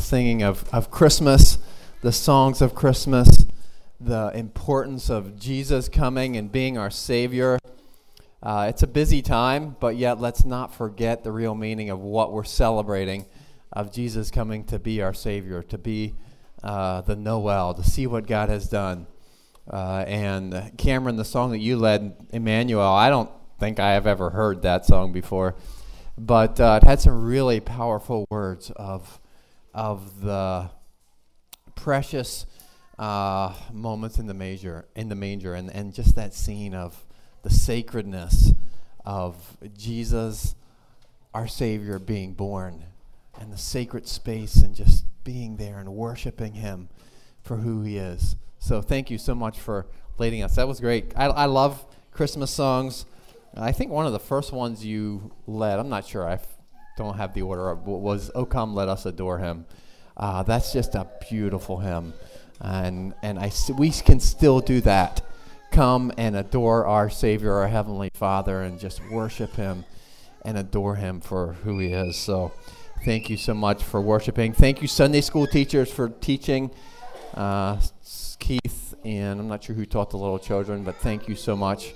singing of, of Christmas, the songs of Christmas, the importance of Jesus coming and being our Savior. Uh, it's a busy time, but yet let's not forget the real meaning of what we're celebrating of Jesus coming to be our Savior, to be uh, the Noel, to see what God has done. Uh, and Cameron, the song that you led, Emmanuel, I don't think I have ever heard that song before, but uh, it had some really powerful words of of the precious uh, moments in the manger, in the manger, and, and just that scene of the sacredness of Jesus, our Savior, being born, and the sacred space, and just being there and worshiping Him for who He is. So thank you so much for leading us. That was great. I, I love Christmas songs. I think one of the first ones you led, I'm not sure, I don't have the order, of was "O Come, Let Us Adore Him." Uh, that's just a beautiful hymn, and and I we can still do that. Come and adore our Savior, our Heavenly Father, and just worship Him and adore Him for who He is. So, thank you so much for worshiping. Thank you, Sunday school teachers, for teaching. Uh, Keith and I'm not sure who taught the little children, but thank you so much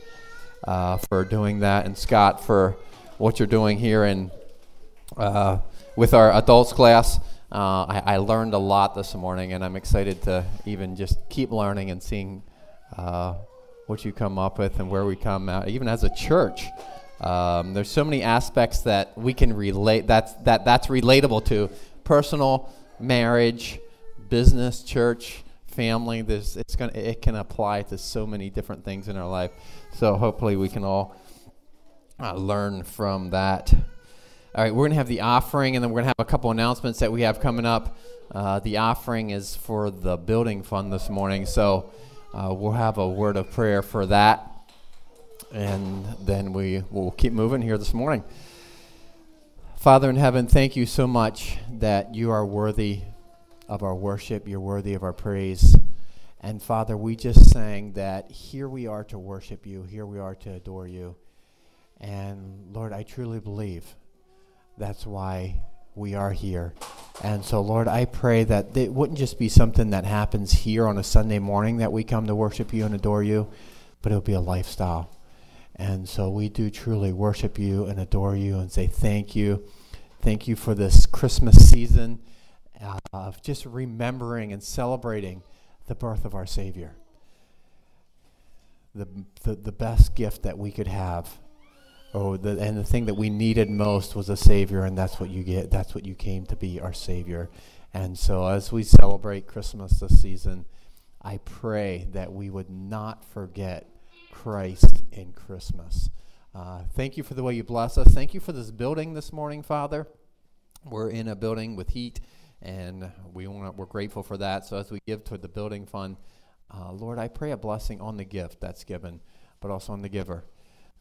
uh, for doing that, and Scott for what you're doing here and uh, with our adults class. Uh, I, I, learned a lot this morning, and I'm excited to even just keep learning and seeing uh, what you come up with and where we come out, even as a church. Um, there's so many aspects that we can relate. That's that that's relatable to personal, marriage, business, church, family. There's it's gonna it can apply to so many different things in our life. So hopefully we can all uh, learn from that. All right, we're going to have the offering, and then we're going to have a couple announcements that we have coming up. Uh, the offering is for the building fund this morning, so uh, we'll have a word of prayer for that, and then we will keep moving here this morning. Father in heaven, thank you so much that you are worthy of our worship, you're worthy of our praise. And Father, we just sang that here we are to worship you, here we are to adore you. And Lord, I truly believe that's why we are here. And so, Lord, I pray that it wouldn't just be something that happens here on a Sunday morning that we come to worship you and adore you, but it'll be a lifestyle. And so we do truly worship you and adore you and say thank you. Thank you for this Christmas season uh, of just remembering and celebrating the birth of our Savior. The, the, the best gift that we could have Oh, the, and the thing that we needed most was a Savior, and that's what you get. That's what you came to be, our Savior. And so, as we celebrate Christmas this season, I pray that we would not forget Christ in Christmas. Uh, thank you for the way you bless us. Thank you for this building this morning, Father. We're in a building with heat, and we want we're grateful for that. So, as we give toward the building fund, uh, Lord, I pray a blessing on the gift that's given, but also on the giver.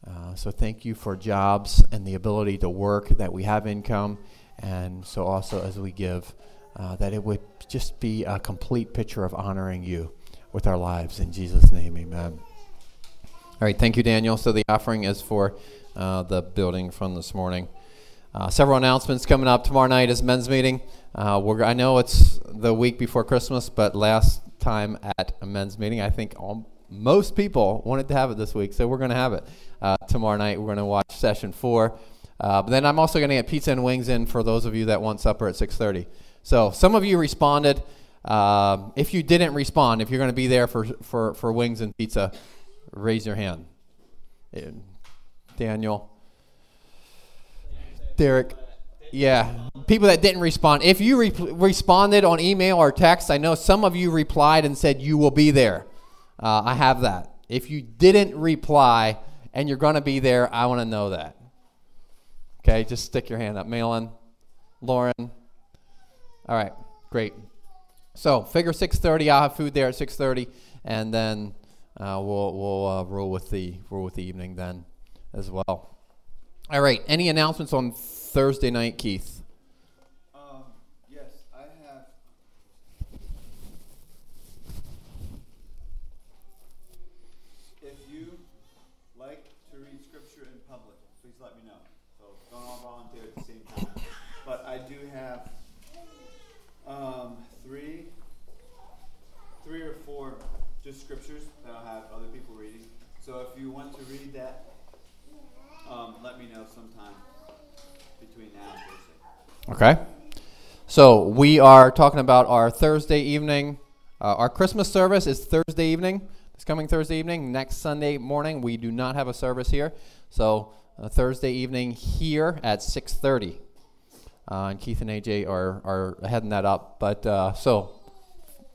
Uh, so thank you for jobs and the ability to work, that we have income, and so also as we give, uh, that it would just be a complete picture of honoring you with our lives. In Jesus' name, amen. All right, thank you, Daniel. So the offering is for uh, the building from this morning. Uh, several announcements coming up. Tomorrow night is men's meeting. Uh, I know it's the week before Christmas, but last time at a men's meeting, I think all, most people wanted to have it this week, so we're going to have it uh, tomorrow night. We're going to watch session four. Uh, but then I'm also going to get pizza and wings in for those of you that want supper at 6:30. So some of you responded. Uh, if you didn't respond, if you're going to be there for, for, for wings and pizza, raise your hand. Daniel, Derek, yeah, people that didn't respond. If you re- responded on email or text, I know some of you replied and said you will be there. Uh, I have that. If you didn't reply and you're going to be there, I want to know that. Okay, just stick your hand up. Malin, Lauren. All right, great. So figure 6:30. I'll have food there at 6:30, and then uh, we'll we'll uh, roll with the roll with the evening then as well. All right. Any announcements on Thursday night, Keith? want to read that, um, let me know sometime between now and Thursday. Okay. So we are talking about our Thursday evening. Uh, our Christmas service is Thursday evening. This coming Thursday evening. Next Sunday morning, we do not have a service here. So uh, Thursday evening here at 6:30. Uh, and Keith and AJ are, are heading that up. But uh, so,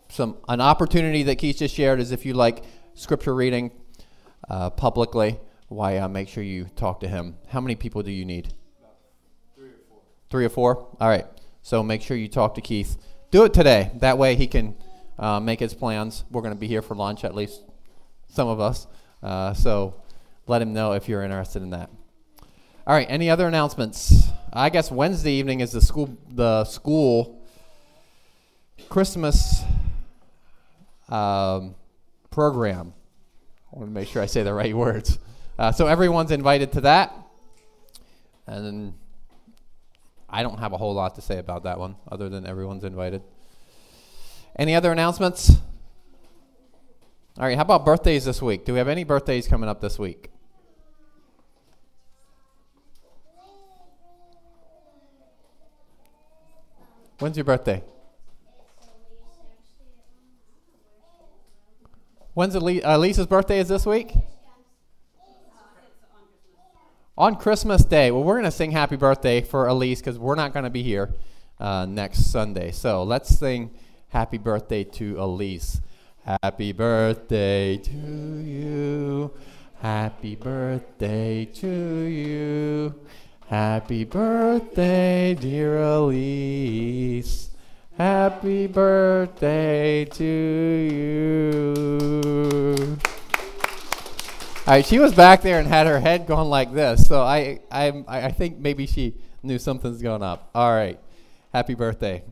some an opportunity that Keith just shared is if you like scripture reading, uh, publicly, why uh, make sure you talk to him. How many people do you need? Three or four. Three or four? All right. So make sure you talk to Keith. Do it today. That way he can uh, make his plans. We're going to be here for lunch, at least some of us. Uh, so let him know if you're interested in that. All right. Any other announcements? I guess Wednesday evening is the school the school Christmas um, program. I want to make sure I say the right words. Uh, so everyone's invited to that, and I don't have a whole lot to say about that one, other than everyone's invited. Any other announcements? All right. How about birthdays this week? Do we have any birthdays coming up this week? When's your birthday? When's Elise, uh, birthday is this week? On Christmas Day. Well, we're going to sing happy birthday for Elise because we're not going to be here uh, next Sunday. So let's sing happy birthday to Elise. Happy birthday to you. Happy birthday to you. Happy birthday, dear Elise. Happy birthday to you. All right, she was back there and had her head going like this, so I, I, I think maybe she knew something's going up. All right, happy birthday.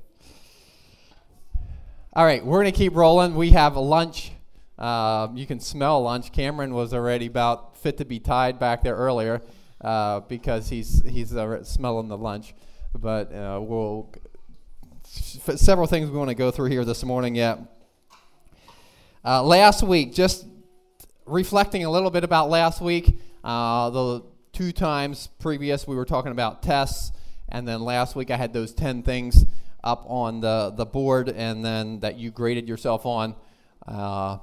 All right, we're gonna keep rolling. We have lunch. Uh, you can smell lunch. Cameron was already about fit to be tied back there earlier uh, because he's he's uh, smelling the lunch. But uh, we'll several things we want to go through here this morning yet. Uh, last week, just reflecting a little bit about last week, uh, the two times previous we were talking about tests, and then last week I had those 10 things up on the, the board and then that you graded yourself on. Uh,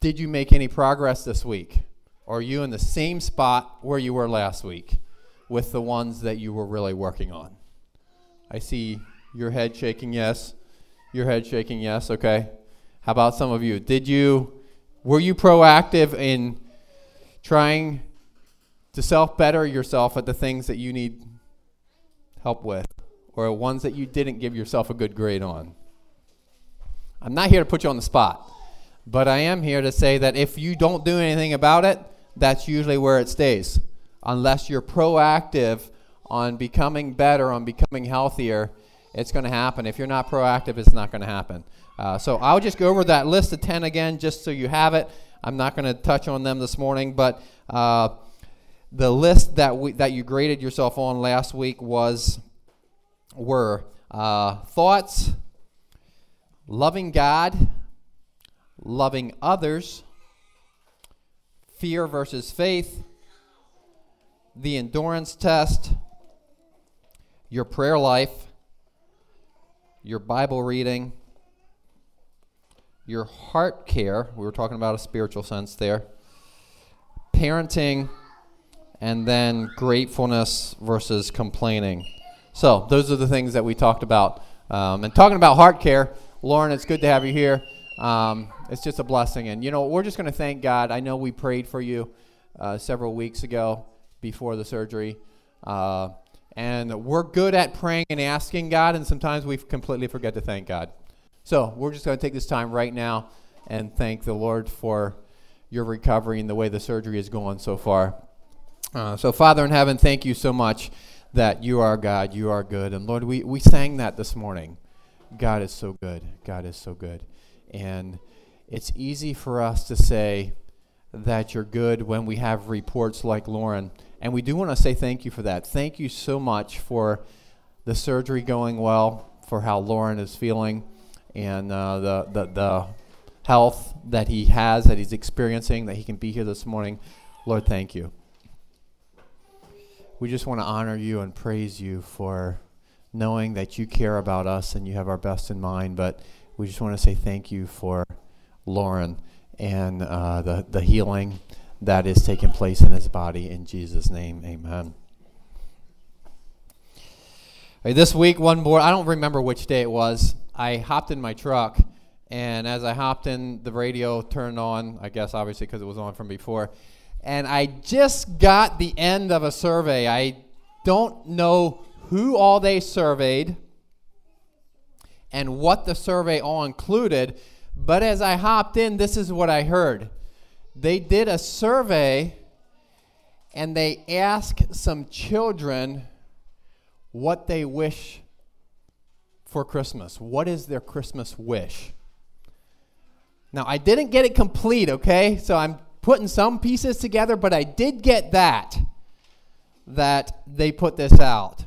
did you make any progress this week? Or are you in the same spot where you were last week with the ones that you were really working on? I see your head shaking yes. Your head shaking yes, okay. How about some of you? Did you were you proactive in trying to self better yourself at the things that you need help with or ones that you didn't give yourself a good grade on? I'm not here to put you on the spot, but I am here to say that if you don't do anything about it, that's usually where it stays. Unless you're proactive on becoming better, on becoming healthier, it's going to happen. If you're not proactive, it's not going to happen. Uh, so I'll just go over that list of 10 again just so you have it. I'm not going to touch on them this morning, but uh, the list that, we, that you graded yourself on last week was were uh, thoughts, loving God, loving others, fear versus faith, the endurance test, your prayer life, your Bible reading, your heart care. We were talking about a spiritual sense there. Parenting, and then gratefulness versus complaining. So, those are the things that we talked about. Um, and talking about heart care, Lauren, it's good to have you here. Um, it's just a blessing. And, you know, we're just going to thank God. I know we prayed for you uh, several weeks ago before the surgery. Uh, and we're good at praying and asking God, and sometimes we completely forget to thank God. So we're just going to take this time right now and thank the Lord for your recovery and the way the surgery is going so far. Uh, so, Father in heaven, thank you so much that you are God, you are good. And Lord, we, we sang that this morning. God is so good. God is so good. And it's easy for us to say that you're good when we have reports like Lauren and we do want to say thank you for that. Thank you so much for the surgery going well, for how Lauren is feeling, and uh, the, the, the health that he has, that he's experiencing, that he can be here this morning. Lord, thank you. we just want to honor you and praise you for knowing that you care about us and you have our best in mind. But we just want to say thank you for Lauren and uh, the, the healing that is taking place in his body. In Jesus' name, amen. This week, one board, I don't remember which day it was. I hopped in my truck, and as I hopped in, the radio turned on, I guess obviously because it was on from before. And I just got the end of a survey. I don't know who all they surveyed and what the survey all included, but as I hopped in, this is what I heard. They did a survey and they asked some children what they wish for Christmas. What is their Christmas wish? Now, I didn't get it complete, okay? So I'm putting some pieces together, but I did get that, that they put this out.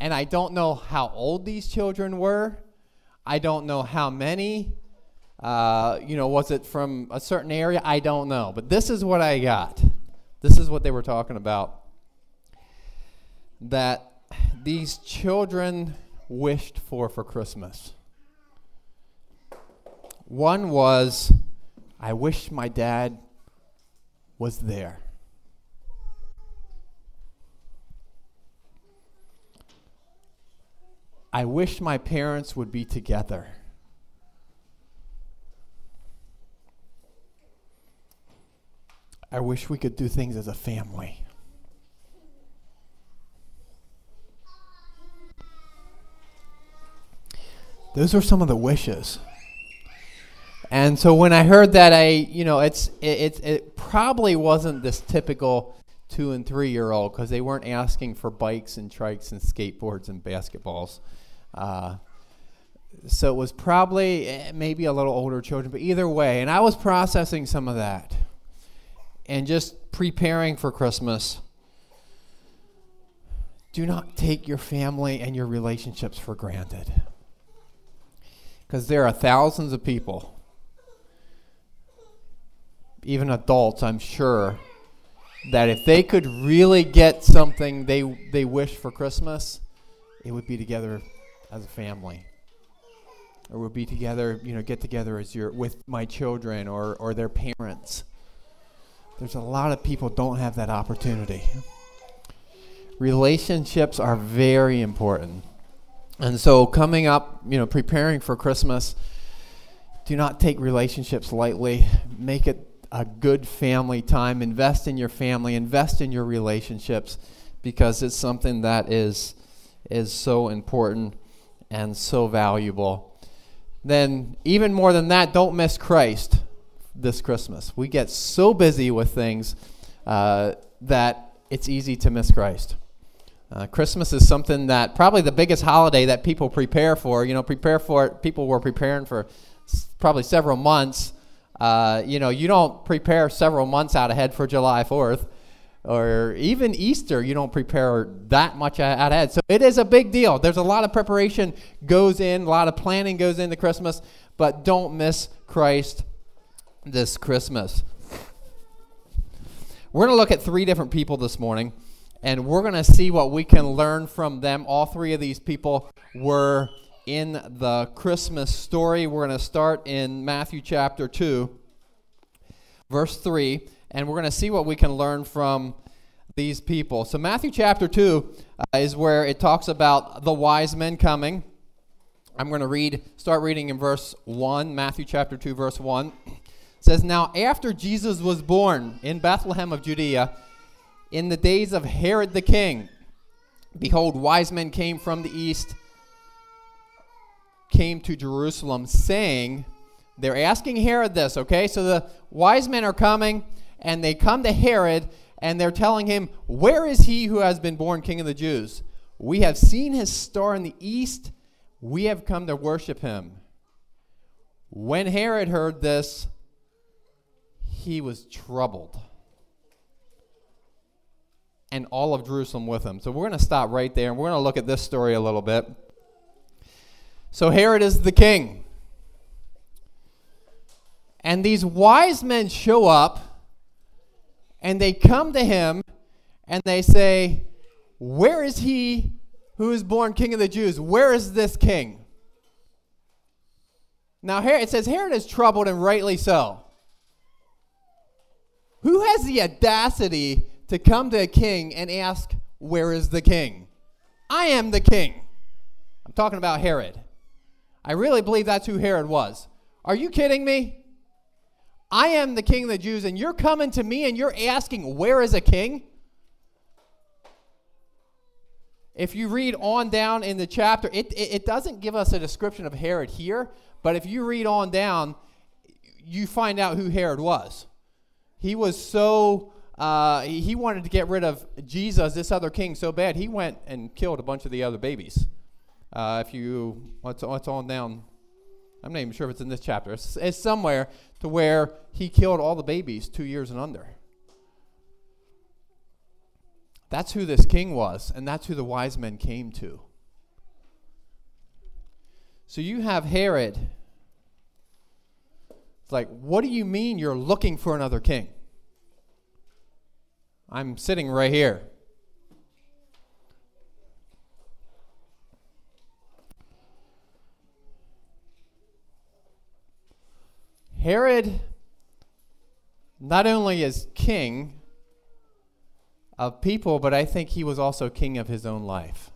And I don't know how old these children were. I don't know how many. Uh, you know, was it from a certain area? I don't know. But this is what I got. This is what they were talking about. That these children wished for for Christmas. One was, I wish my dad was there. I wish my parents would be together. I wish we could do things as a family. Those are some of the wishes. And so when I heard that, I, you know, it's it, it, it probably wasn't this typical two and three year old because they weren't asking for bikes and trikes and skateboards and basketballs. Uh, so it was probably eh, maybe a little older children, but either way, and I was processing some of that and just preparing for Christmas. Do not take your family and your relationships for granted. Because there are thousands of people, even adults, I'm sure, that if they could really get something they, they wish for Christmas, it would be together as a family. Or would be together, you know, get together as your with my children or, or their parents. There's a lot of people don't have that opportunity. Relationships are very important. And so coming up, you know, preparing for Christmas, do not take relationships lightly. Make it a good family time. Invest in your family, invest in your relationships because it's something that is is so important and so valuable. Then even more than that, don't miss Christ this Christmas. We get so busy with things uh, that it's easy to miss Christ. Uh, Christmas is something that probably the biggest holiday that people prepare for. You know, prepare for it. People were preparing for probably several months. Uh, you know, you don't prepare several months out ahead for July 4th or even Easter. You don't prepare that much out ahead. So it is a big deal. There's a lot of preparation goes in, a lot of planning goes into Christmas, but don't miss Christ this Christmas. We're going to look at three different people this morning, and we're going to see what we can learn from them. All three of these people were in the Christmas story. We're going to start in Matthew chapter 2, verse 3, and we're going to see what we can learn from these people. So, Matthew chapter 2 uh, is where it talks about the wise men coming. I'm going to read, start reading in verse 1, Matthew chapter 2, verse 1 says, Now after Jesus was born in Bethlehem of Judea, in the days of Herod the king, behold, wise men came from the east, came to Jerusalem, saying, They're asking Herod this, okay? So the wise men are coming, and they come to Herod, and they're telling him, Where is he who has been born king of the Jews? We have seen his star in the east. We have come to worship him. When Herod heard this, he was troubled. And all of Jerusalem with him. So we're going to stop right there and we're going to look at this story a little bit. So Herod is the king. And these wise men show up and they come to him and they say, Where is he who is born king of the Jews? Where is this king? Now, Herod, it says Herod is troubled and rightly so. Who has the audacity to come to a king and ask, Where is the king? I am the king. I'm talking about Herod. I really believe that's who Herod was. Are you kidding me? I am the king of the Jews, and you're coming to me and you're asking, Where is a king? If you read on down in the chapter, it, it, it, doesn't give us a description of Herod here, but if you read on down, you find out who Herod was. He was so, uh, he wanted to get rid of Jesus, this other king, so bad, he went and killed a bunch of the other babies. Uh, if you, what's, what's on down, I'm not even sure if it's in this chapter, it's, it's somewhere to where he killed all the babies two years and under. That's who this king was, and that's who the wise men came to. So you have Herod. It's like, what do you mean you're looking for another king? I'm sitting right here. Herod not only is king, of people, but I think he was also king of his own life.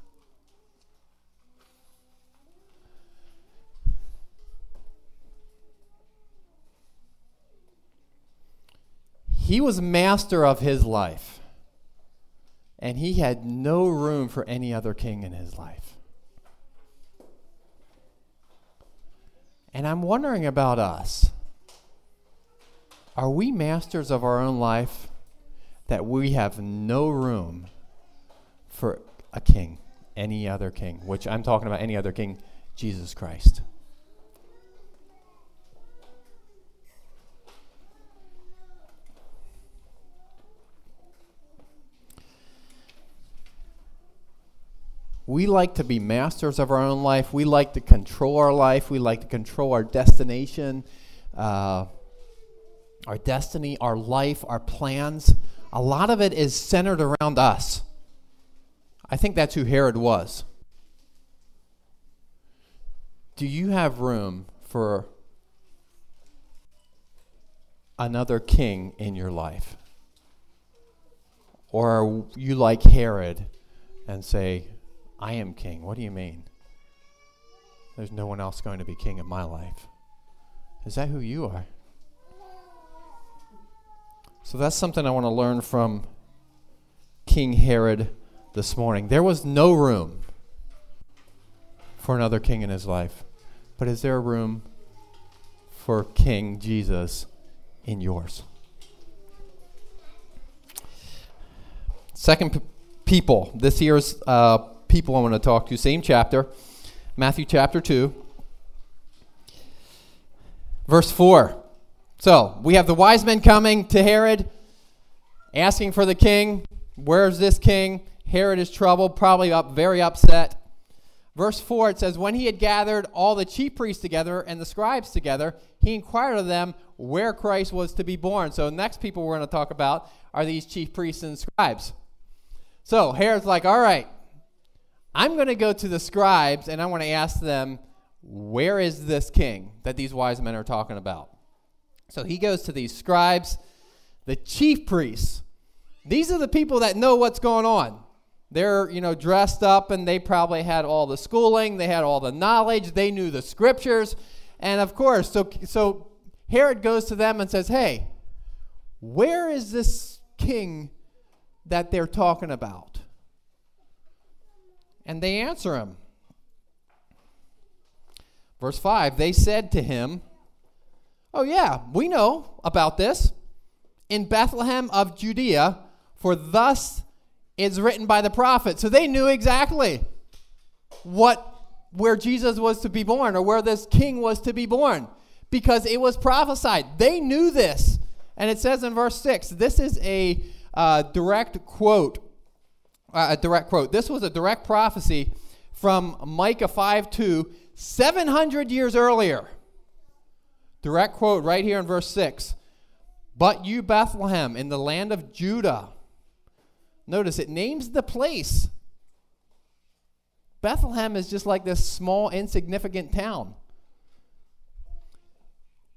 He was master of his life, and he had no room for any other king in his life. And I'm wondering about us. Are we masters of our own life? that we have no room for a king, any other king, which I'm talking about any other king, Jesus Christ. We like to be masters of our own life. We like to control our life. We like to control our destination, uh, our destiny, our life, our plans a lot of it is centered around us. I think that's who Herod was. Do you have room for another king in your life? Or are you like Herod and say, I am king? What do you mean? There's no one else going to be king in my life. Is that who you are? So that's something I want to learn from King Herod this morning. There was no room for another king in his life. But is there a room for King Jesus in yours? Second p- people. This year's uh, people I want to talk to. Same chapter, Matthew chapter 2, verse 4. So we have the wise men coming to Herod, asking for the king. Where's this king? Herod is troubled, probably up, very upset. Verse 4, it says, When he had gathered all the chief priests together and the scribes together, he inquired of them where Christ was to be born. So, next people we're going to talk about are these chief priests and scribes. So, Herod's like, All right, I'm going to go to the scribes and I want to ask them, Where is this king that these wise men are talking about? So he goes to these scribes, the chief priests. These are the people that know what's going on. They're, you know, dressed up and they probably had all the schooling, they had all the knowledge, they knew the scriptures. And of course, so so Herod goes to them and says, "Hey, where is this king that they're talking about?" And they answer him. Verse 5, they said to him, Oh, yeah, we know about this. In Bethlehem of Judea, for thus is written by the prophet. So they knew exactly what where Jesus was to be born or where this king was to be born because it was prophesied. They knew this. And it says in verse 6, this is a uh, direct quote. Uh, a direct quote. This was a direct prophecy from Micah 5 2, 700 years earlier. Direct quote right here in verse 6. But you, Bethlehem, in the land of Judah. Notice it names the place Bethlehem is just like this small, insignificant town.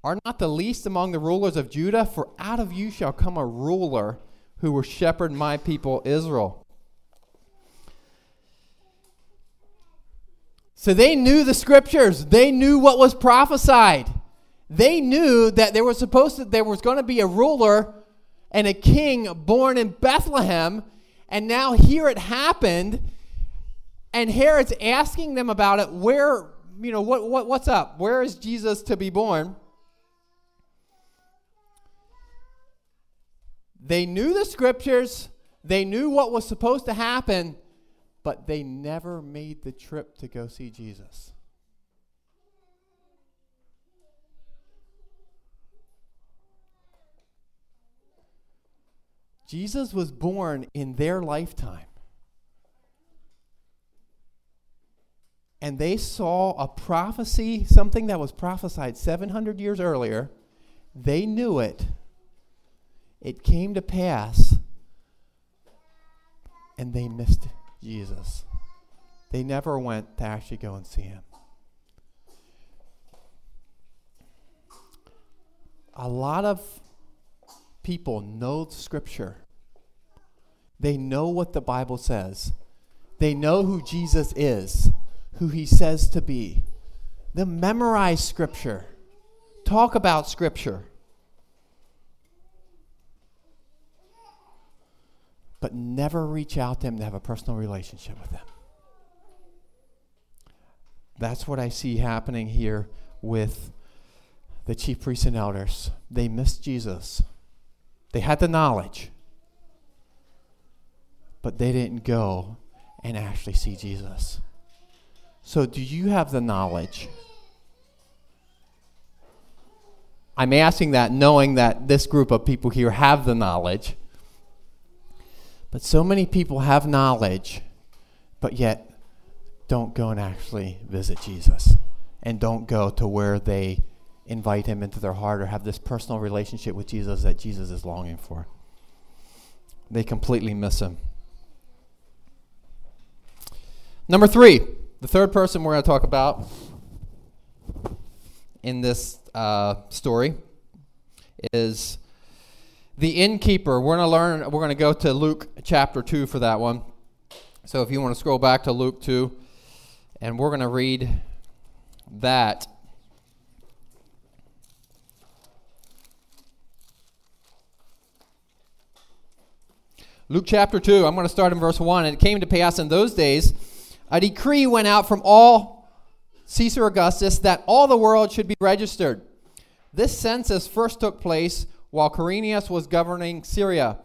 Are not the least among the rulers of Judah? For out of you shall come a ruler who will shepherd my people Israel. So they knew the scriptures. They knew what was prophesied. They knew that there was supposed to there was going to be a ruler and a king born in Bethlehem, and now here it happened. And Herod's asking them about it. Where, you know, what, what what's up? Where is Jesus to be born? They knew the scriptures, they knew what was supposed to happen, but they never made the trip to go see Jesus. Jesus was born in their lifetime. And they saw a prophecy, something that was prophesied 700 years earlier. They knew it. It came to pass, and they missed Jesus. They never went to actually go and see him. A lot of people know Scripture. They know what the Bible says. They know who Jesus is, who he says to be. They memorize Scripture, talk about Scripture. But never reach out to them to have a personal relationship with them. That's what I see happening here with the chief priests and elders. They missed Jesus. They had the knowledge, but they didn't go and actually see Jesus. So, do you have the knowledge? I'm asking that knowing that this group of people here have the knowledge. But so many people have knowledge, but yet don't go and actually visit Jesus and don't go to where they invite him into their heart or have this personal relationship with Jesus that Jesus is longing for. They completely miss him. Number three, the third person we're going to talk about in this uh, story is the innkeeper. We're going to learn, we're going to go to Luke chapter 2 for that one. So if you want to scroll back to Luke 2, and we're going to read that. Luke chapter 2, I'm going to start in verse 1. And it came to pass in those days, a decree went out from all Caesar Augustus that all the world should be registered. This census first took place while Quirinius was governing Syria.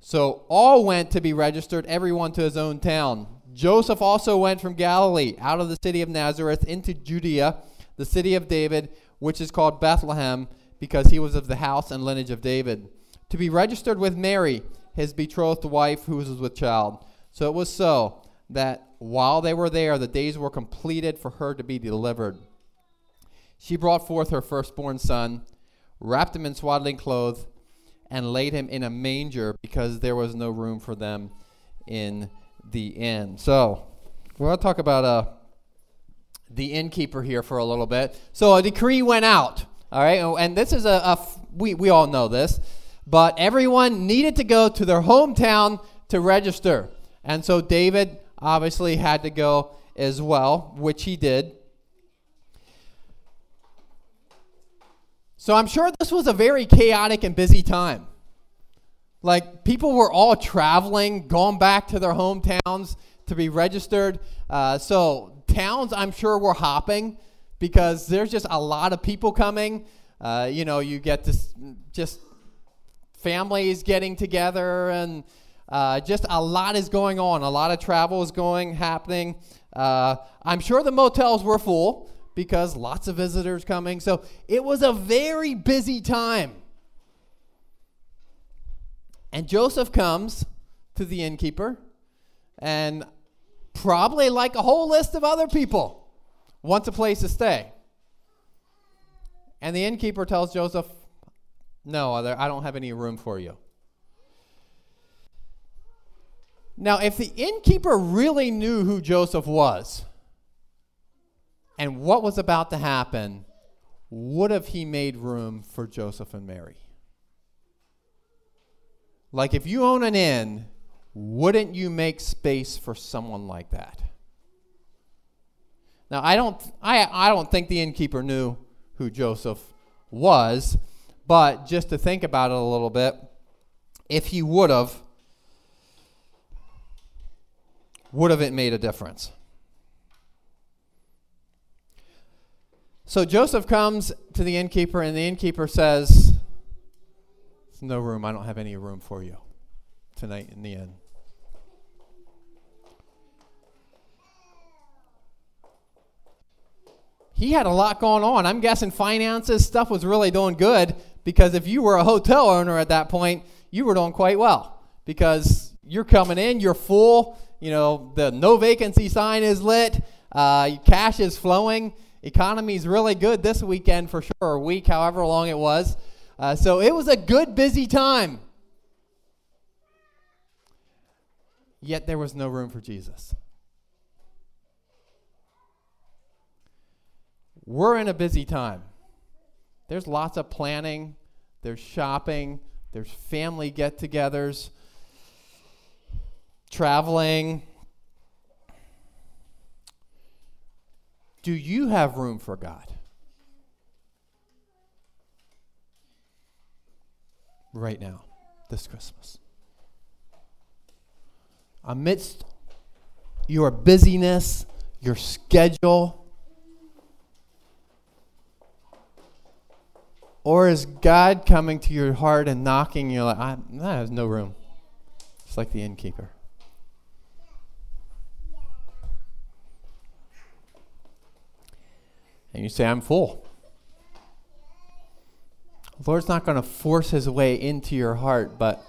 So all went to be registered, everyone to his own town. Joseph also went from Galilee, out of the city of Nazareth, into Judea, the city of David, which is called Bethlehem, because he was of the house and lineage of David, to be registered with Mary his betrothed wife who was with child. So it was so that while they were there, the days were completed for her to be delivered. She brought forth her firstborn son, wrapped him in swaddling clothes, and laid him in a manger because there was no room for them in the inn. So we're going to talk about uh, the innkeeper here for a little bit. So a decree went out. All right, and this is a, a we, we all know this but everyone needed to go to their hometown to register. And so David obviously had to go as well, which he did. So I'm sure this was a very chaotic and busy time. Like people were all traveling, going back to their hometowns to be registered. Uh, so towns, I'm sure, were hopping because there's just a lot of people coming. Uh, you know, you get this just families getting together and uh, just a lot is going on. A lot of travel is going, happening. Uh, I'm sure the motels were full because lots of visitors coming. So it was a very busy time. And Joseph comes to the innkeeper and probably like a whole list of other people wants a place to stay. And the innkeeper tells Joseph, no, I don't have any room for you. Now, if the innkeeper really knew who Joseph was and what was about to happen, would have he made room for Joseph and Mary? Like if you own an inn, wouldn't you make space for someone like that? Now, I don't I I don't think the innkeeper knew who Joseph was, but just to think about it a little bit, if he would have would have it made a difference? So Joseph comes to the innkeeper, and the innkeeper says, There's no room. I don't have any room for you tonight in the inn. He had a lot going on. I'm guessing finances, stuff was really doing good because if you were a hotel owner at that point, you were doing quite well because you're coming in, you're full, you know, the no vacancy sign is lit, uh, cash is flowing, economy is really good this weekend for sure, or week, however long it was. Uh, so it was a good, busy time. Yet there was no room for Jesus. We're in a busy time. There's lots of planning, there's shopping, there's family get togethers traveling. Do you have room for God? Right now, this Christmas. Amidst your busyness, your schedule, or is God coming to your heart and knocking? You're like, I, have no room. It's like the innkeeper. And you say, I'm full. The Lord's not going to force his way into your heart, but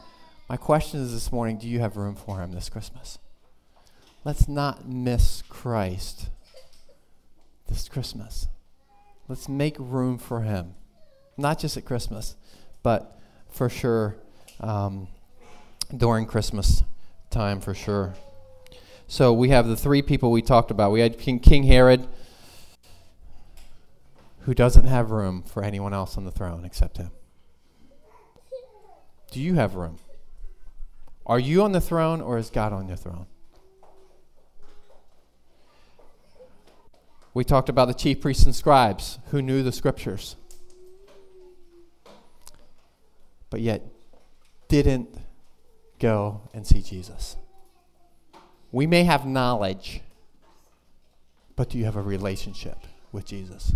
my question is this morning do you have room for him this Christmas? Let's not miss Christ this Christmas. Let's make room for him. Not just at Christmas, but for sure um, during Christmas time, for sure. So we have the three people we talked about. We had King, King Herod who doesn't have room for anyone else on the throne except him? Do you have room? Are you on the throne or is God on your throne? We talked about the chief priests and scribes who knew the scriptures, but yet didn't go and see Jesus. We may have knowledge, but do you have a relationship with Jesus?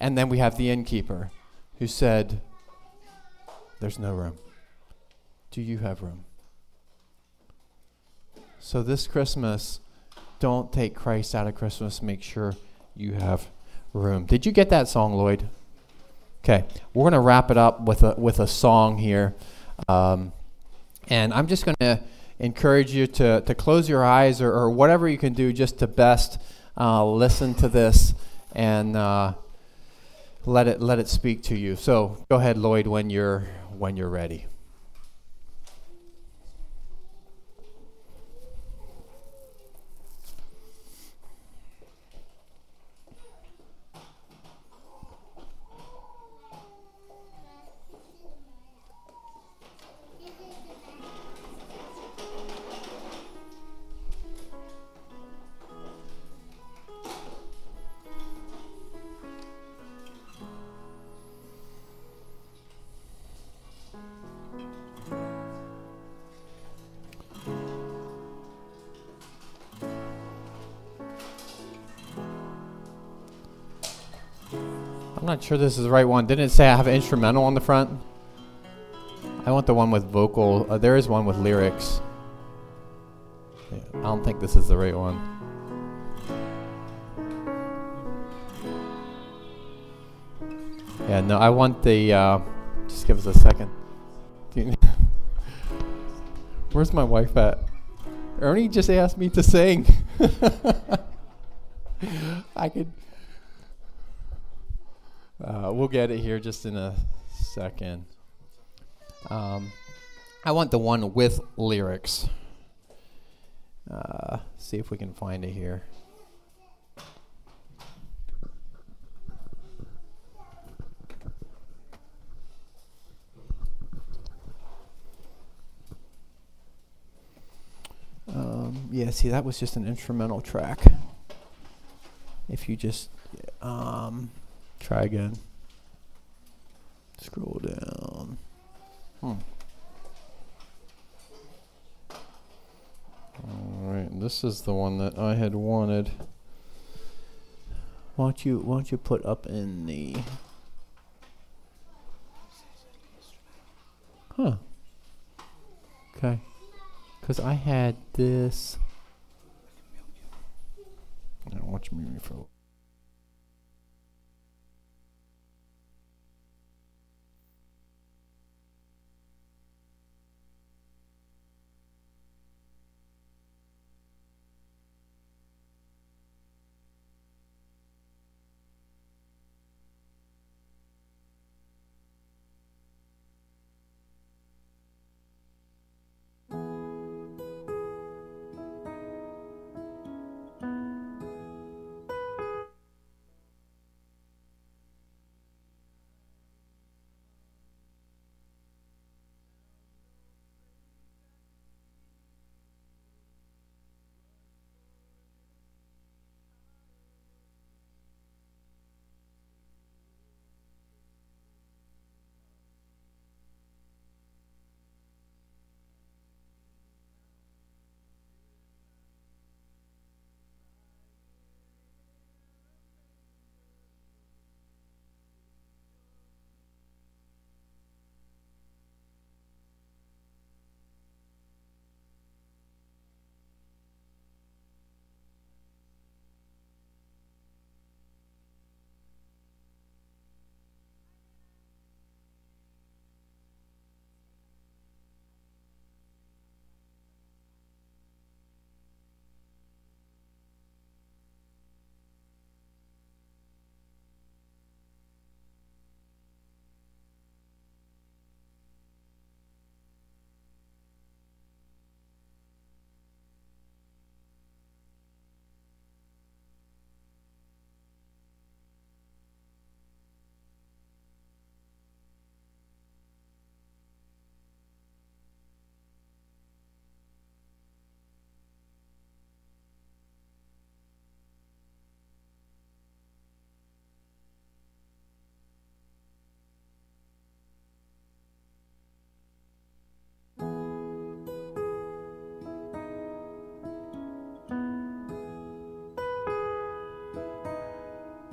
And then we have the innkeeper who said, There's no room. Do you have room? So this Christmas, don't take Christ out of Christmas. Make sure you have room. Did you get that song, Lloyd? Okay, we're going to wrap it up with a, with a song here. Um, and I'm just going to encourage you to, to close your eyes or, or whatever you can do just to best uh, listen to this and. Uh, let it let it speak to you. So go ahead, Lloyd, when you're when you're ready. Not sure this is the right one. Didn't it say I have an instrumental on the front? I want the one with vocal. Uh, there is one with lyrics. I don't think this is the right one. Yeah, no, I want the. Uh, just give us a second. Where's my wife at? Ernie just asked me to sing. I could. We'll get it here just in a second. Um, I want the one with lyrics. Uh, see if we can find it here. Um, yeah, see, that was just an instrumental track. If you just um, try again, scroll down. Hmm. All right, this is the one that I had wanted. Why don't you Why don't you put up in the? Huh. Okay. Because I had this. Now watch me refill.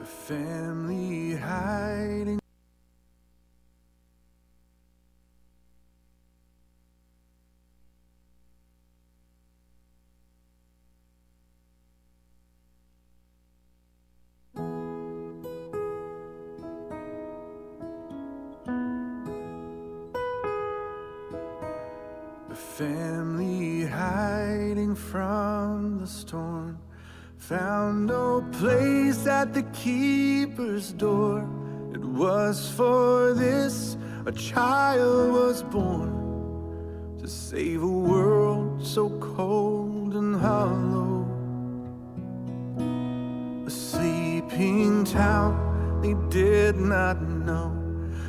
Family hiding. Family Found no place at the keeper's door. It was for this a child was born to save a world so cold and hollow. A sleeping town they did not know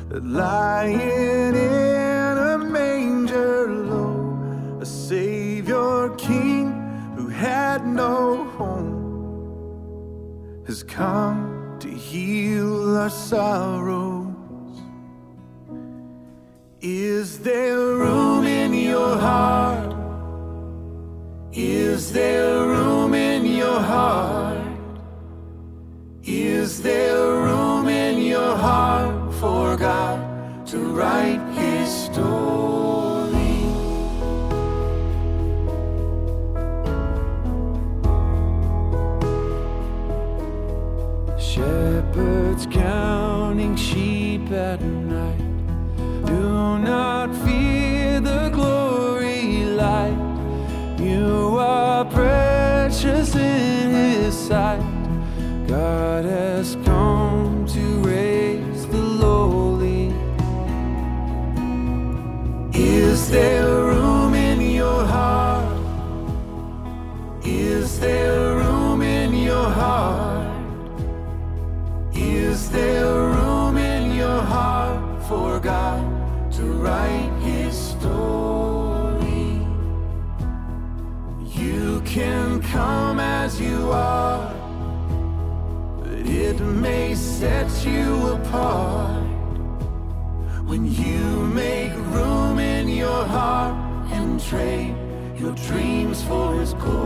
that lying in a manger low, a Savior King who had no home has come to heal our sorrows. Is there room in your heart? Is there room in your heart? Is there room in your heart for God to write his story? Apart when you make room in your heart and trade your dreams for his glory.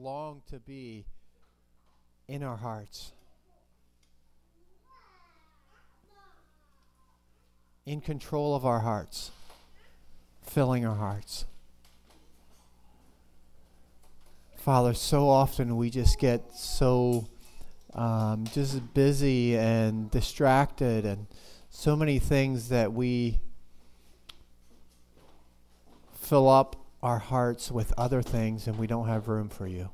Long to be in our hearts. In control of our hearts, filling our hearts. Father, so often we just get so um, just busy and distracted, and so many things that we fill up our hearts with other things and we don't have room for you.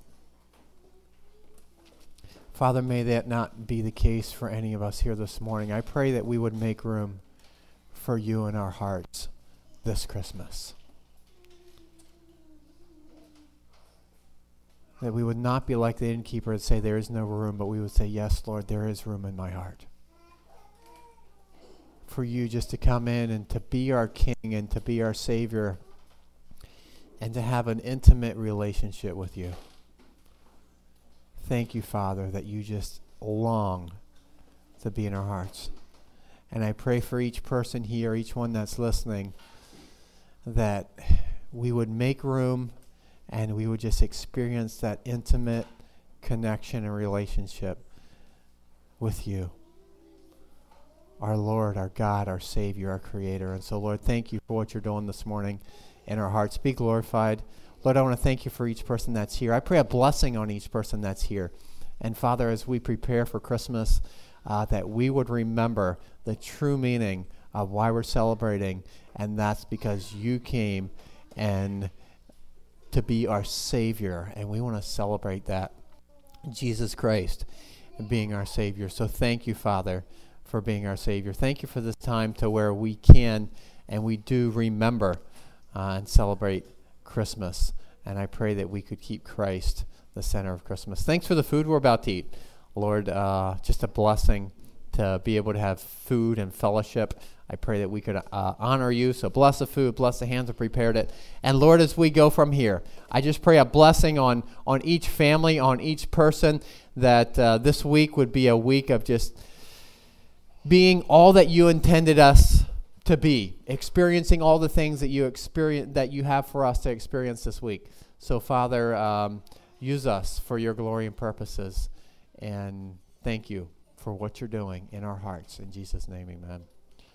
Father, may that not be the case for any of us here this morning. I pray that we would make room for you in our hearts this Christmas. That we would not be like the innkeeper and say, There is no room, but we would say, Yes, Lord, there is room in my heart. For you just to come in and to be our King and to be our Savior and to have an intimate relationship with you. Thank you, Father, that you just long to be in our hearts. And I pray for each person here, each one that's listening, that we would make room and we would just experience that intimate connection and relationship with you, our Lord, our God, our Savior, our Creator. And so, Lord, thank you for what you're doing this morning in our hearts. Be glorified. Lord, I want to thank you for each person that's here. I pray a blessing on each person that's here. And Father, as we prepare for Christmas, uh, that we would remember the true meaning of why we're celebrating, and that's because you came and to be our Savior, and we want to celebrate that. Jesus Christ being our Savior. So thank you, Father, for being our Savior. Thank you for this time to where we can and we do remember uh, and celebrate Christmas. And I pray that we could keep Christ the center of Christmas. Thanks for the food we're about to eat. Lord, uh, just a blessing to be able to have food and fellowship. I pray that we could uh, honor you. So bless the food, bless the hands that prepared it. And Lord, as we go from here, I just pray a blessing on, on each family, on each person, that uh, this week would be a week of just being all that you intended us to be, experiencing all the things that you experience that you have for us to experience this week. So, Father, um, use us for your glory and purposes, and thank you for what you're doing in our hearts. In Jesus' name, Amen.